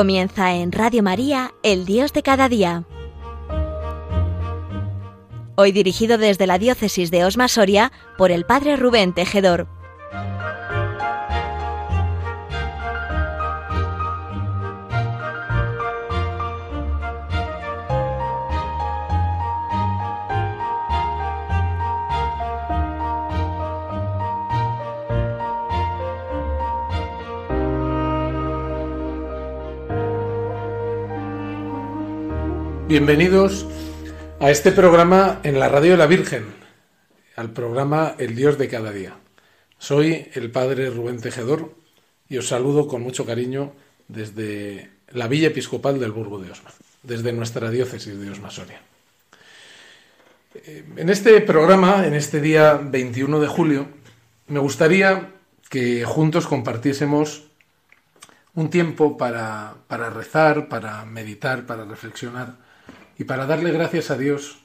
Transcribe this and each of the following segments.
Comienza en Radio María, El Dios de cada día. Hoy dirigido desde la diócesis de Osma Soria por el Padre Rubén Tejedor. Bienvenidos a este programa en la Radio de la Virgen, al programa El Dios de cada día. Soy el Padre Rubén Tejedor y os saludo con mucho cariño desde la Villa Episcopal del Burgo de Osma, desde nuestra diócesis de Osma Soria. En este programa, en este día 21 de julio, me gustaría que juntos compartiésemos un tiempo para, para rezar, para meditar, para reflexionar y para darle gracias a Dios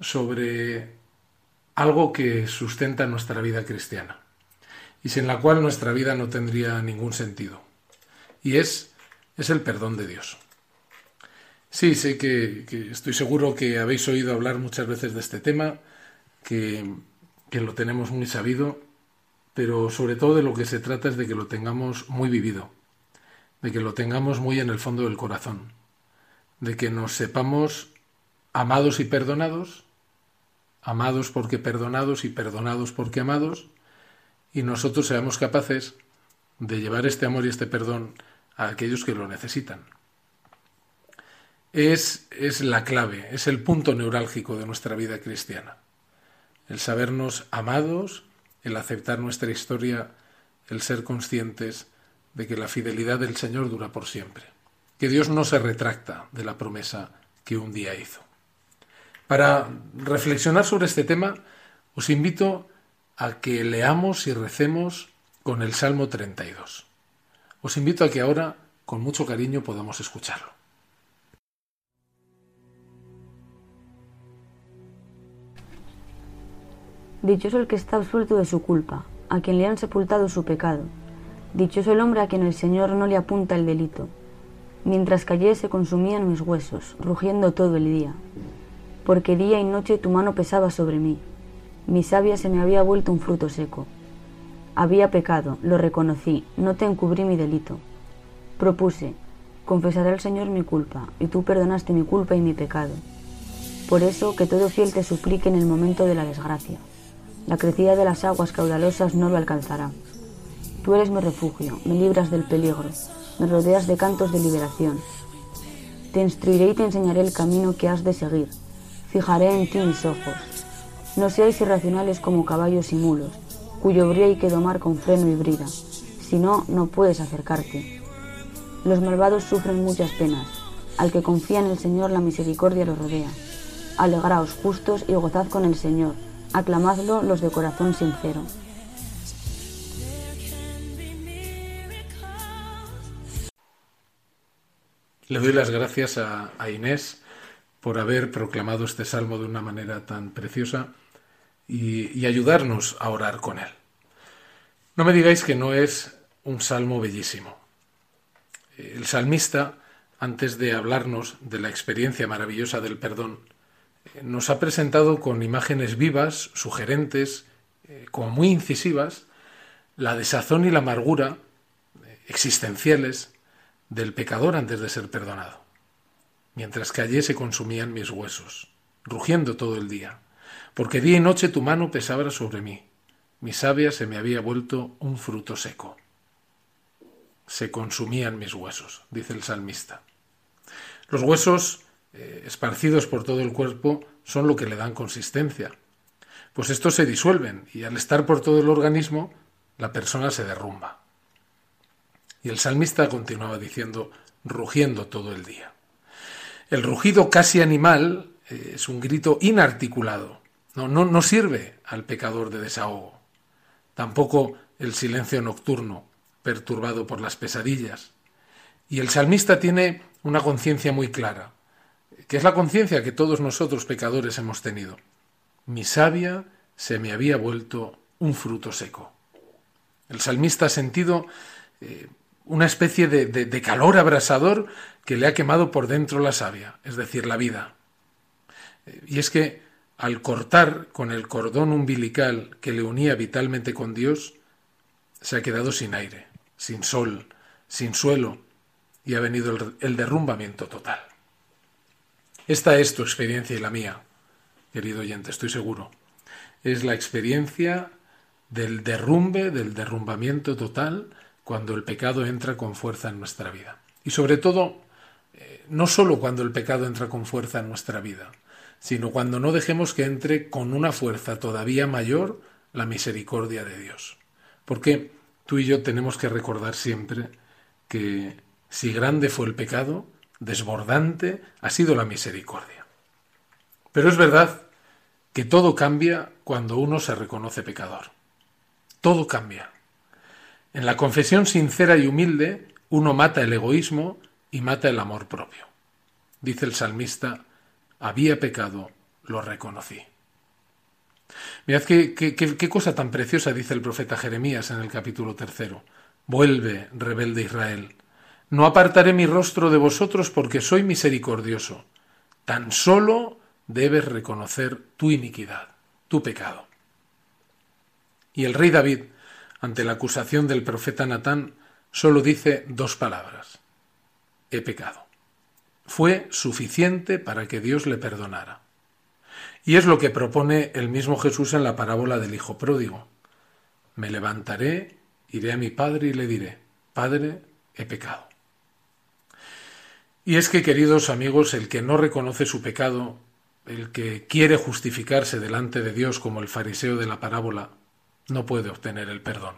sobre algo que sustenta nuestra vida cristiana y sin la cual nuestra vida no tendría ningún sentido. Y es, es el perdón de Dios. Sí, sé que, estoy seguro que habéis oído hablar muchas veces de este tema, que, que lo tenemos muy sabido, pero sobre todo de lo que se trata es de que lo tengamos muy vivido, de que lo tengamos muy en el fondo del corazón de que nos sepamos amados y perdonados, amados porque perdonados y perdonados porque amados, y nosotros seamos capaces de llevar este amor y este perdón a aquellos que lo necesitan. Es, es la clave, es el punto neurálgico de nuestra vida cristiana. El sabernos amados, el aceptar nuestra historia, el ser conscientes de que la fidelidad del Señor dura por siempre que Dios no se retracta de la promesa que un día hizo. Para reflexionar sobre este tema, os invito a que leamos y recemos con el Salmo 32. Os invito a que ahora, con mucho cariño, podamos escucharlo. Dichoso el que está absuelto de su culpa, a quien le han sepultado su pecado. Dichoso el hombre a quien el Señor no le apunta el delito. Mientras callé se consumían mis huesos, rugiendo todo el día, porque día y noche tu mano pesaba sobre mí. Mi savia se me había vuelto un fruto seco. Había pecado, lo reconocí, no te encubrí mi delito. Propuse, confesaré al Señor mi culpa, y tú perdonaste mi culpa y mi pecado. Por eso que todo fiel te suplique en el momento de la desgracia. La crecida de las aguas caudalosas no lo alcanzará. Tú eres mi refugio, me libras del peligro me rodeas de cantos de liberación. Te instruiré y te enseñaré el camino que has de seguir. Fijaré en ti mis ojos. No seáis irracionales como caballos y mulos, cuyo brío hay que domar con freno y brida. Si no, no puedes acercarte. Los malvados sufren muchas penas. Al que confía en el Señor la misericordia lo rodea. Alegraos justos y gozad con el Señor. Aclamadlo los de corazón sincero. Le doy las gracias a, Inés por haber proclamado este salmo de una manera tan preciosa y, ayudarnos a orar con él. No me digáis que no es un salmo bellísimo. El salmista, antes de hablarnos de la experiencia maravillosa del perdón, nos ha presentado con imágenes vivas, sugerentes, eh, como muy incisivas, la desazón y la amargura eh, existenciales del pecador antes de ser perdonado, mientras que allí se consumían mis huesos, rugiendo todo el día, porque día y noche tu mano pesaba sobre mí, mi savia se me había vuelto un fruto seco. Se consumían mis huesos, dice el salmista. Los huesos eh, esparcidos por todo el cuerpo son lo que le dan consistencia, pues estos se disuelven y al estar por todo el organismo, la persona se derrumba. Y el salmista continuaba diciendo, rugiendo todo el día. El rugido casi animal eh, es un grito inarticulado. No, no, no sirve al pecador de desahogo. Tampoco el silencio nocturno, perturbado por las pesadillas. Y el salmista tiene una conciencia muy clara, que es la conciencia que todos nosotros pecadores hemos tenido. Mi savia se me había vuelto un fruto seco. El salmista ha sentido eh, una especie de, de, calor abrasador que le ha quemado por dentro la savia, es decir, la vida. Y es que al cortar con el cordón umbilical que le unía vitalmente con Dios, se ha quedado sin aire, sin sol, sin suelo, y ha venido el, el derrumbamiento total. Esta es tu experiencia y la mía, querido oyente, estoy seguro. Es la experiencia del derrumbe, del derrumbamiento total, cuando el pecado entra con fuerza en nuestra vida. Y sobre todo, eh, no solo cuando el pecado entra con fuerza en nuestra vida, sino cuando no dejemos que entre con una fuerza todavía mayor la misericordia de Dios. Porque tú y yo tenemos que recordar siempre que si grande fue el pecado, desbordante ha sido la misericordia. Pero es verdad que todo cambia cuando uno se reconoce pecador. Todo cambia. En la confesión sincera y humilde, uno mata el egoísmo y mata el amor propio. Dice el salmista, había pecado, lo reconocí. Mirad qué, qué, cosa tan preciosa dice el profeta Jeremías en el capítulo tercero. Vuelve, rebelde Israel. No apartaré mi rostro de vosotros porque soy misericordioso. Tan solo debes reconocer tu iniquidad, tu pecado. Y el rey David, ante la acusación del profeta Natán, solo dice dos palabras. He pecado. Fue suficiente para que Dios le perdonara. Y es lo que propone el mismo Jesús en la parábola del Hijo Pródigo. Me levantaré, iré a mi Padre y le diré, Padre, he pecado. Y es que, queridos amigos, el que no reconoce su pecado, el que quiere justificarse delante de Dios como el fariseo de la parábola, no puede obtener el perdón.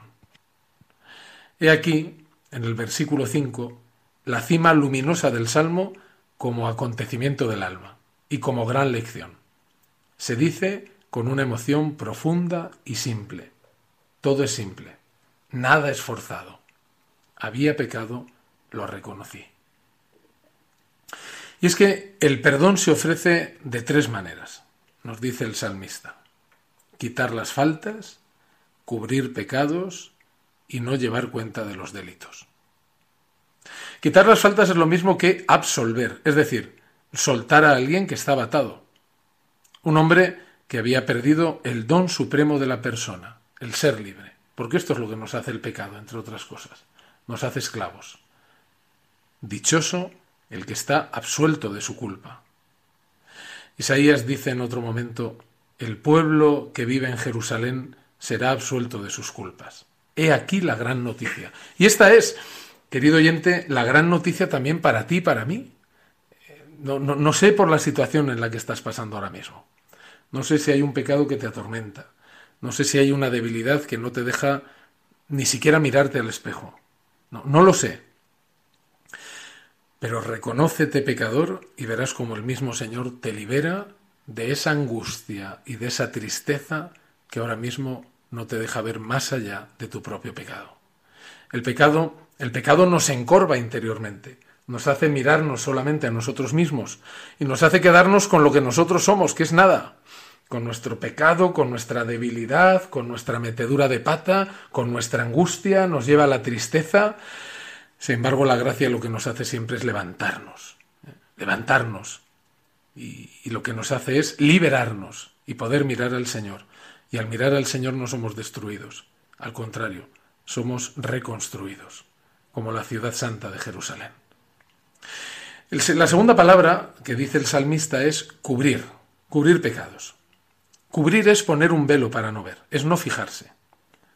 He aquí, en el versículo 5, la cima luminosa del Salmo como acontecimiento del alma y como gran lección. Se dice con una emoción profunda y simple. Todo es simple, nada es forzado. Había pecado, lo reconocí. Y es que el perdón se ofrece de tres maneras, nos dice el salmista. Quitar las faltas, cubrir pecados y no llevar cuenta de los delitos. Quitar las faltas es lo mismo que absolver, es decir, soltar a alguien que estaba atado. Un hombre que había perdido el don supremo de la persona, el ser libre, porque esto es lo que nos hace el pecado, entre otras cosas, nos hace esclavos. Dichoso el que está absuelto de su culpa. Isaías dice en otro momento, el pueblo que vive en Jerusalén será absuelto de sus culpas. He aquí la gran noticia. Y esta es, querido oyente, la gran noticia también para ti para mí. No, no, sé por la situación en la que estás pasando ahora mismo. No sé si hay un pecado que te atormenta. No sé si hay una debilidad que no te deja ni siquiera mirarte al espejo. No, no lo sé. Pero reconócete pecador y verás como el mismo Señor te libera de esa angustia y de esa tristeza que ahora mismo no te deja ver más allá de tu propio pecado. El pecado, el pecado nos encorva interiormente, nos hace mirarnos solamente a nosotros mismos y nos hace quedarnos con lo que nosotros somos, que es nada, con nuestro pecado, con nuestra debilidad, con nuestra metedura de pata, con nuestra angustia, nos lleva a la tristeza. Sin embargo, la gracia lo que nos hace siempre es levantarnos, ¿eh? levantarnos. Y, y lo que nos hace es liberarnos y poder mirar al Señor y al mirar al Señor no somos destruidos, al contrario, somos reconstruidos, como la ciudad santa de Jerusalén. La segunda palabra que dice el salmista es cubrir, cubrir pecados. Cubrir es poner un velo para no ver, es no fijarse.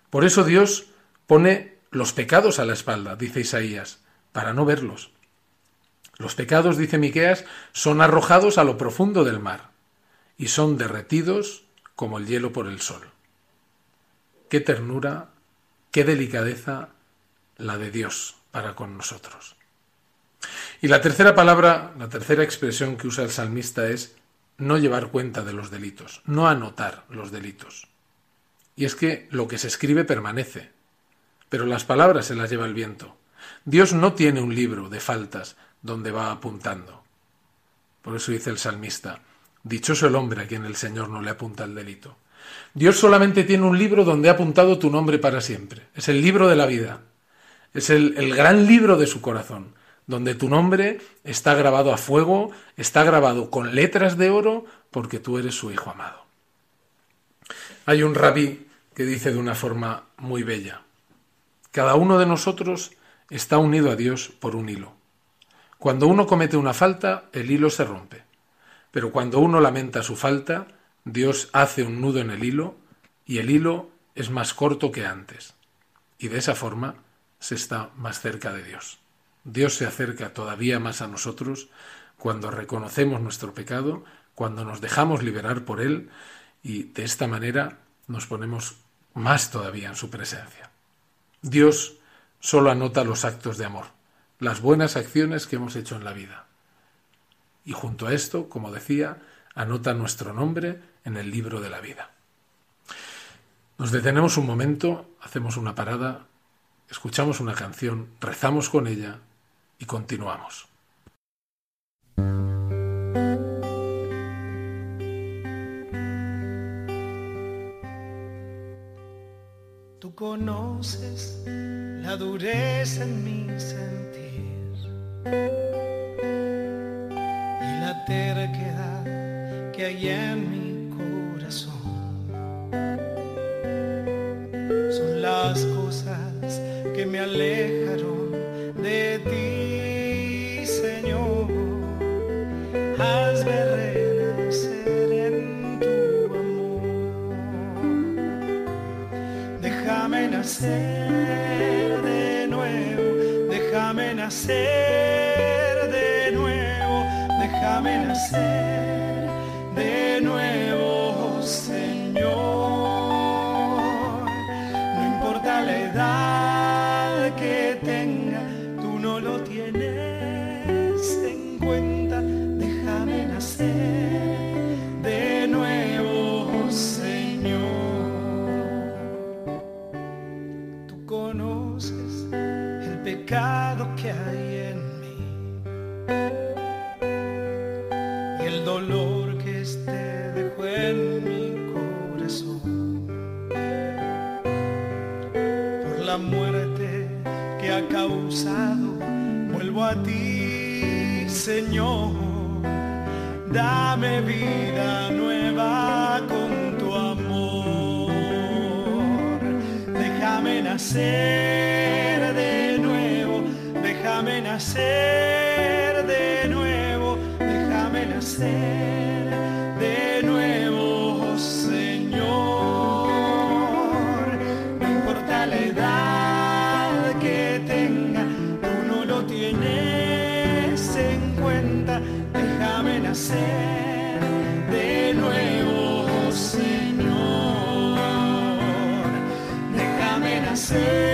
Por eso Dios pone los pecados a la espalda, dice Isaías, para no verlos. Los pecados, dice Miqueas, son arrojados a lo profundo del mar y son derretidos como el hielo por el sol. Qué ternura, qué delicadeza la de Dios para con nosotros. Y la tercera palabra, la tercera expresión que usa el salmista es no llevar cuenta de los delitos, no anotar los delitos. Y es que lo que se escribe permanece, pero las palabras se las lleva el viento. Dios no tiene un libro de faltas donde va apuntando. Por eso dice el salmista, Dichoso el hombre a quien el Señor no le apunta el delito. Dios solamente tiene un libro donde ha apuntado tu nombre para siempre. Es el libro de la vida. Es el, el gran libro de su corazón, donde tu nombre está grabado a fuego, está grabado con letras de oro, porque tú eres su hijo amado. Hay un rabí que dice de una forma muy bella, cada uno de nosotros está unido a Dios por un hilo. Cuando uno comete una falta, el hilo se rompe. Pero cuando uno lamenta su falta, Dios hace un nudo en el hilo y el hilo es más corto que antes. Y de esa forma se está más cerca de Dios. Dios se acerca todavía más a nosotros cuando reconocemos nuestro pecado, cuando nos dejamos liberar por Él y de esta manera nos ponemos más todavía en su presencia. Dios solo anota los actos de amor, las buenas acciones que hemos hecho en la vida. Y junto a esto, como decía, anota nuestro nombre en el libro de la vida. Nos detenemos un momento, hacemos una parada, escuchamos una canción, rezamos con ella y continuamos. Tú conoces la dureza en mi sentir la terquedad que hay en mi que hay en mí y el dolor que este dejó en mi corazón por la muerte que ha causado. Vuelvo a ti, Señor. Dame vida nueva con tu amor. Déjame nacer de nuevo, Señor. No importa la edad que tenga, tú no lo tienes en cuenta. Déjame nacer de nuevo, Señor. Déjame nacer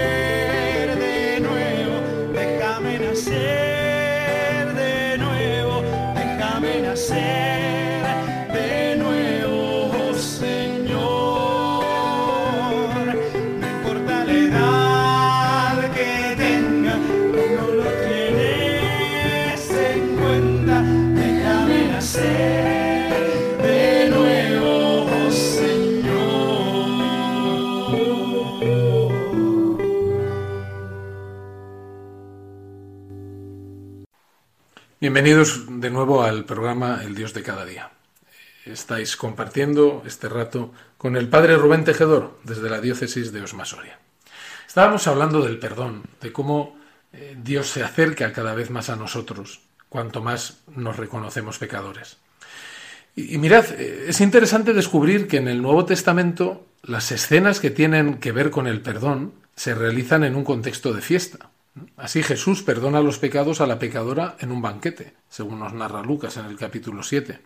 Bienvenidos de nuevo al programa El Dios de cada día. Estáis compartiendo este rato con el padre Rubén Tejedor desde la diócesis de Osmasoria. Estábamos hablando del perdón, de cómo eh, Dios se acerca cada vez más a nosotros cuanto más nos reconocemos pecadores. Y, mirad, eh, es interesante descubrir que en el Nuevo Testamento las escenas que tienen que ver con el perdón se realizan en un contexto de fiesta. Así Jesús perdona los pecados a la pecadora en un banquete, según nos narra Lucas en el capítulo 7.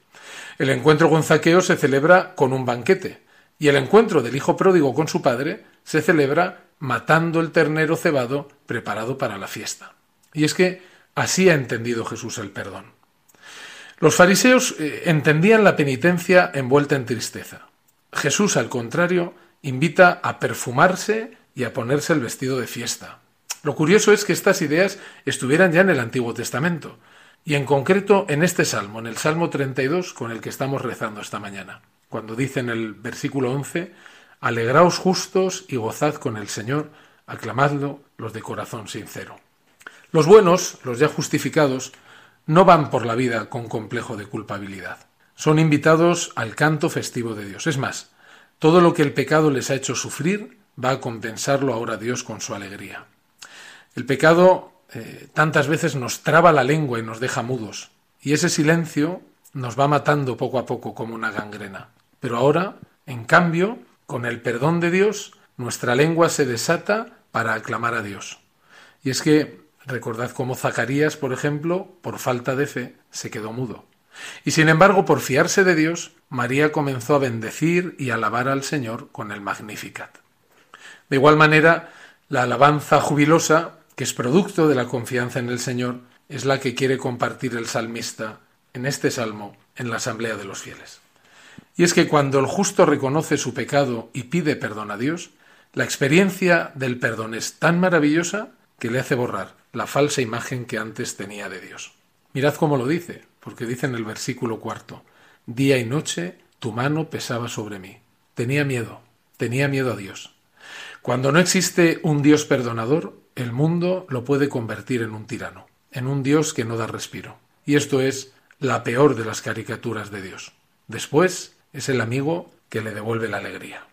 El encuentro con Zaqueo se celebra con un banquete, y el encuentro del hijo pródigo con su padre se celebra matando el ternero cebado preparado para la fiesta. Y es que así ha entendido Jesús el perdón. Los fariseos eh, entendían la penitencia envuelta en tristeza. Jesús, al contrario, invita a perfumarse y a ponerse el vestido de fiesta. Lo curioso es que estas ideas estuvieran ya en el Antiguo Testamento, y en concreto en este salmo, en el Salmo 32, con el que estamos rezando esta mañana, cuando dice en el versículo 11, Alegraos justos y gozad con el Señor, aclamadlo los de corazón sincero. Los buenos, los ya justificados, no van por la vida con complejo de culpabilidad. Son invitados al canto festivo de Dios. Es más, todo lo que el pecado les ha hecho sufrir va a compensarlo ahora Dios con su alegría. El pecado eh, tantas veces nos traba la lengua y nos deja mudos, y ese silencio nos va matando poco a poco como una gangrena. Pero ahora, en cambio, con el perdón de Dios, nuestra lengua se desata para aclamar a Dios. Y es que recordad cómo Zacarías, por ejemplo, por falta de fe, se quedó mudo. Y sin embargo, por fiarse de Dios, María comenzó a bendecir y alabar al Señor con el Magnificat. De igual manera, la alabanza jubilosa, que es producto de la confianza en el Señor, es la que quiere compartir el salmista en este salmo en la asamblea de los fieles. Y es que cuando el justo reconoce su pecado y pide perdón a Dios, la experiencia del perdón es tan maravillosa que le hace borrar la falsa imagen que antes tenía de Dios. Mirad cómo lo dice, porque dice en el versículo cuarto, Día y noche tu mano pesaba sobre mí. Tenía miedo, tenía miedo a Dios. Cuando no existe un Dios perdonador, el mundo lo puede convertir en un tirano, en un Dios que no da respiro. Y esto es la peor de las caricaturas de Dios. Después es el amigo que le devuelve la alegría.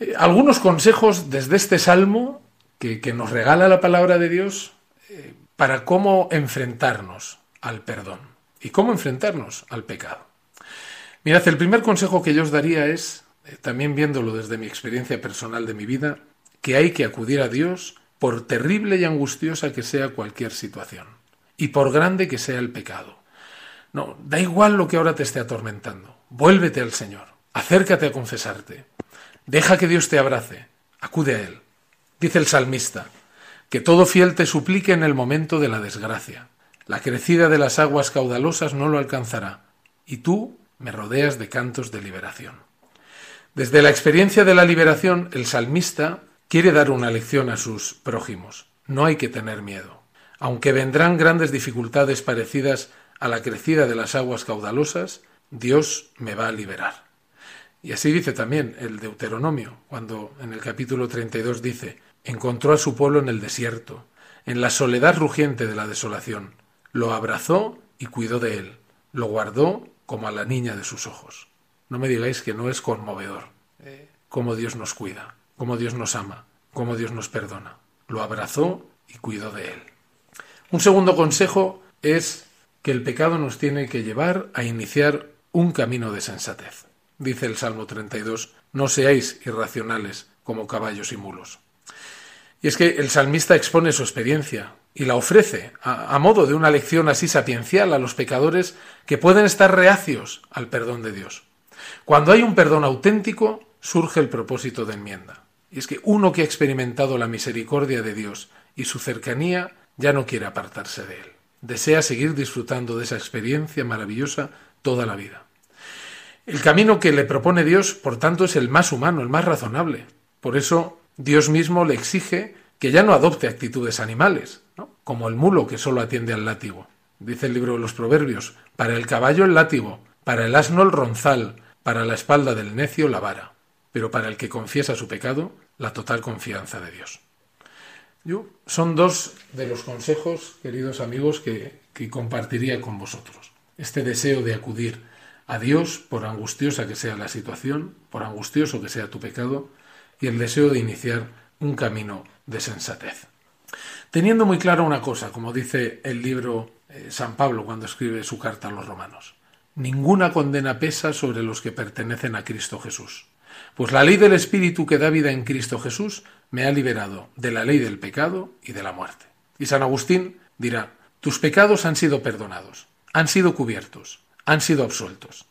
Eh, algunos consejos desde este salmo que, nos regala la palabra de Dios eh, para cómo enfrentarnos al perdón y cómo enfrentarnos al pecado. Mirad, el primer consejo que yo os daría es, eh, también viéndolo desde mi experiencia personal de mi vida, que hay que acudir a Dios por terrible y angustiosa que sea cualquier situación y por grande que sea el pecado. No, da igual lo que ahora te esté atormentando. Vuélvete al Señor. Acércate a confesarte. Deja que Dios te abrace. Acude a Él. Dice el salmista, que todo fiel te suplique en el momento de la desgracia. La crecida de las aguas caudalosas no lo alcanzará, y tú me rodeas de cantos de liberación. Desde la experiencia de la liberación, el salmista quiere dar una lección a sus prójimos. No hay que tener miedo. Aunque vendrán grandes dificultades parecidas a la crecida de las aguas caudalosas, Dios me va a liberar. Y así dice también el Deuteronomio, cuando en el capítulo 32 dice, encontró a su pueblo en el desierto, en la soledad rugiente de la desolación, lo abrazó y cuidó de él, lo guardó como a la niña de sus ojos. No me digáis que no es conmovedor eh, cómo Dios nos cuida, cómo Dios nos ama, cómo Dios nos perdona. Lo abrazó y cuidó de él. Un segundo consejo es que el pecado nos tiene que llevar a iniciar un camino de sensatez. Dice el Salmo 32, no seáis irracionales como caballos y mulos. Y es que el salmista expone su experiencia y la ofrece a, a, modo de una lección así sapiencial a los pecadores que pueden estar reacios al perdón de Dios. Cuando hay un perdón auténtico, surge el propósito de enmienda. Y es que uno que ha experimentado la misericordia de Dios y su cercanía ya no quiere apartarse de él desea seguir disfrutando de esa experiencia maravillosa toda la vida. El camino que le propone Dios, por tanto, es el más humano, el más razonable. Por eso Dios mismo le exige que ya no adopte actitudes animales, como el mulo que solo atiende al látigo. Dice el libro de los Proverbios, para el caballo el látigo, para el asno el ronzal, para la espalda del necio la vara, pero para el que confiesa su pecado, la total confianza de Dios. Son dos de los consejos, queridos amigos, que, que compartiría con vosotros. Este deseo de acudir a Dios, por angustiosa que sea la situación, por angustioso que sea tu pecado, y el deseo de iniciar un camino de sensatez. Teniendo muy claro una cosa, como dice el libro eh, San Pablo cuando escribe su carta a los romanos, ninguna condena pesa sobre los que pertenecen a Cristo Jesús. Pues la ley del Espíritu que da vida en Cristo Jesús me ha liberado de la ley del pecado y de la muerte. Y San Agustín dirá, tus pecados han sido perdonados, han sido cubiertos, han sido absueltos.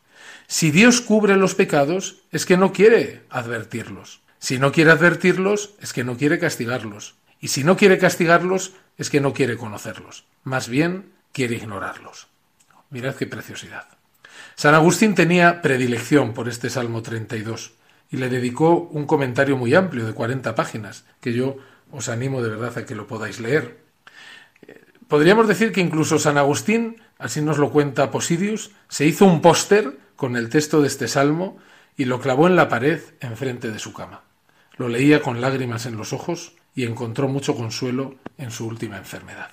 Si Dios cubre los pecados, es que no quiere advertirlos. Si no quiere advertirlos, es que no quiere castigarlos. Y si no quiere castigarlos, es que no quiere conocerlos. Más bien, quiere ignorarlos. Mirad qué preciosidad. San Agustín tenía predilección por este Salmo 32 y le dedicó un comentario muy amplio de 40 páginas, que yo os animo de verdad a que lo podáis leer. Podríamos decir que incluso San Agustín, así nos lo cuenta Posidius, se hizo un póster con el texto de este salmo y lo clavó en la pared enfrente de su cama. lo leía con lágrimas en los ojos y encontró mucho consuelo en su última enfermedad.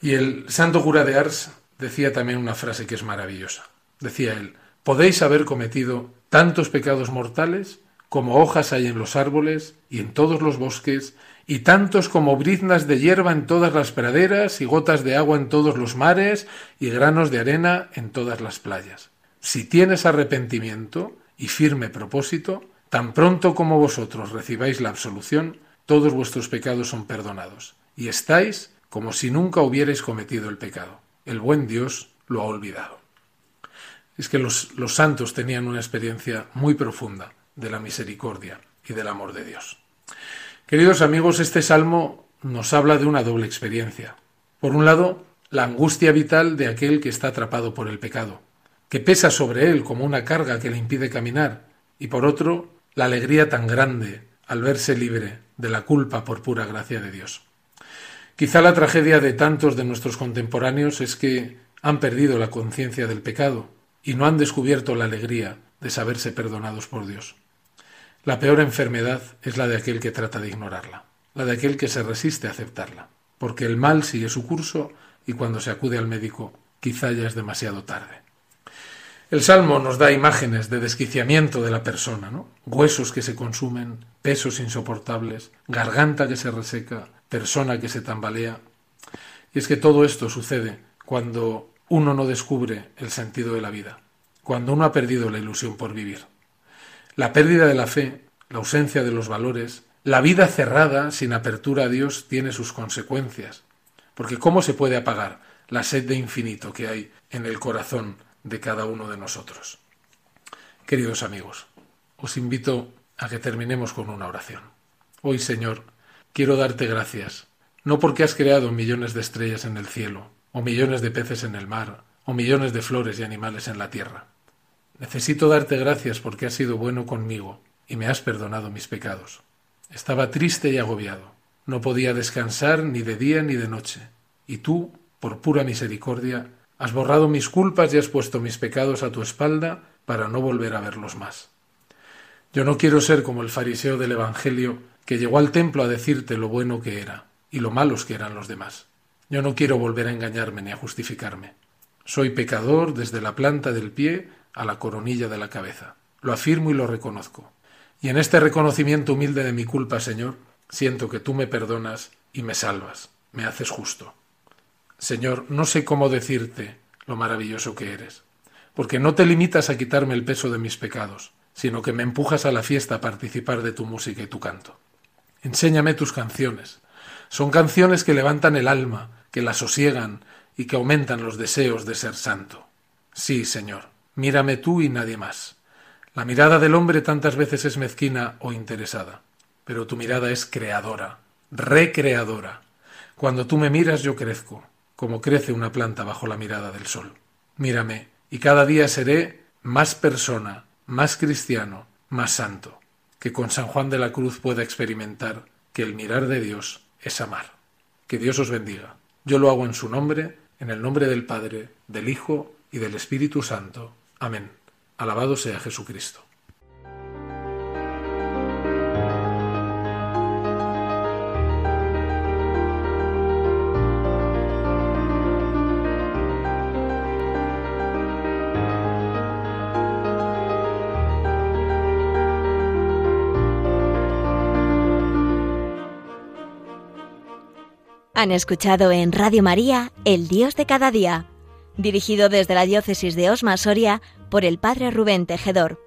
Y el santo cura de Ars decía también una frase que es maravillosa. Decía él, podéis haber cometido tantos pecados mortales como hojas hay en los árboles y en todos los bosques, y tantos como briznas de hierba en todas las praderas, y gotas de agua en todos los mares, y granos de arena en todas las playas. Si tienes arrepentimiento y firme propósito, tan pronto como vosotros recibáis la absolución, todos vuestros pecados son perdonados, y estáis como si nunca hubierais cometido el pecado. El buen Dios lo ha olvidado. Es que los, los santos tenían una experiencia muy profunda de la misericordia y del amor de Dios. Queridos amigos, este salmo nos habla de una doble experiencia. Por un lado, la angustia vital de aquel que está atrapado por el pecado, que pesa sobre él como una carga que le impide caminar, y por otro, la alegría tan grande al verse libre de la culpa por pura gracia de Dios. Quizá la tragedia de tantos de nuestros contemporáneos es que han perdido la conciencia del pecado y no han descubierto la alegría de saberse perdonados por Dios. La peor enfermedad es la de aquel que trata de ignorarla, la de aquel que se resiste a aceptarla, porque el mal sigue su curso y cuando se acude al médico quizá ya es demasiado tarde. El Salmo nos da imágenes de desquiciamiento de la persona, ¿no? Huesos que se consumen, pesos insoportables, garganta que se reseca, persona que se tambalea. Y es que todo esto sucede cuando uno no descubre el sentido de la vida, cuando uno ha perdido la ilusión por vivir. La pérdida de la fe, la ausencia de los valores, la vida cerrada sin apertura a Dios tiene sus consecuencias. Porque ¿cómo se puede apagar la sed de infinito que hay en el corazón de cada uno de nosotros? Queridos amigos, os invito a que terminemos con una oración. Hoy, Señor, quiero darte gracias, no porque has creado millones de estrellas en el cielo, o millones de peces en el mar, o millones de flores y animales en la tierra, Necesito darte gracias porque has sido bueno conmigo y me has perdonado mis pecados. Estaba triste y agobiado. No podía descansar ni de día ni de noche. Y tú, por pura misericordia, has borrado mis culpas y has puesto mis pecados a tu espalda para no volver a verlos más. Yo no quiero ser como el fariseo del Evangelio que llegó al templo a decirte lo bueno que era y lo malos que eran los demás. Yo no quiero volver a engañarme ni a justificarme. Soy pecador desde la planta del pie a la coronilla de la cabeza. Lo afirmo y lo reconozco. Y en este reconocimiento humilde de mi culpa, Señor, siento que tú me perdonas y me salvas, me haces justo. Señor, no sé cómo decirte lo maravilloso que eres, porque no te limitas a quitarme el peso de mis pecados, sino que me empujas a la fiesta a participar de tu música y tu canto. Enséñame tus canciones. Son canciones que levantan el alma, que la sosiegan y que aumentan los deseos de ser santo. Sí, Señor, Mírame tú y nadie más. La mirada del hombre tantas veces es mezquina o interesada, pero tu mirada es creadora, recreadora. Cuando tú me miras yo crezco, como crece una planta bajo la mirada del sol. Mírame, y cada día seré más persona, más cristiano, más santo, que con San Juan de la Cruz pueda experimentar que el mirar de Dios es amar. Que Dios os bendiga. Yo lo hago en su nombre, en el nombre del Padre, del Hijo y del Espíritu Santo. Amén. Alabado sea Jesucristo. Han escuchado en Radio María El Dios de cada día dirigido desde la diócesis de Osma Soria por el padre Rubén Tejedor.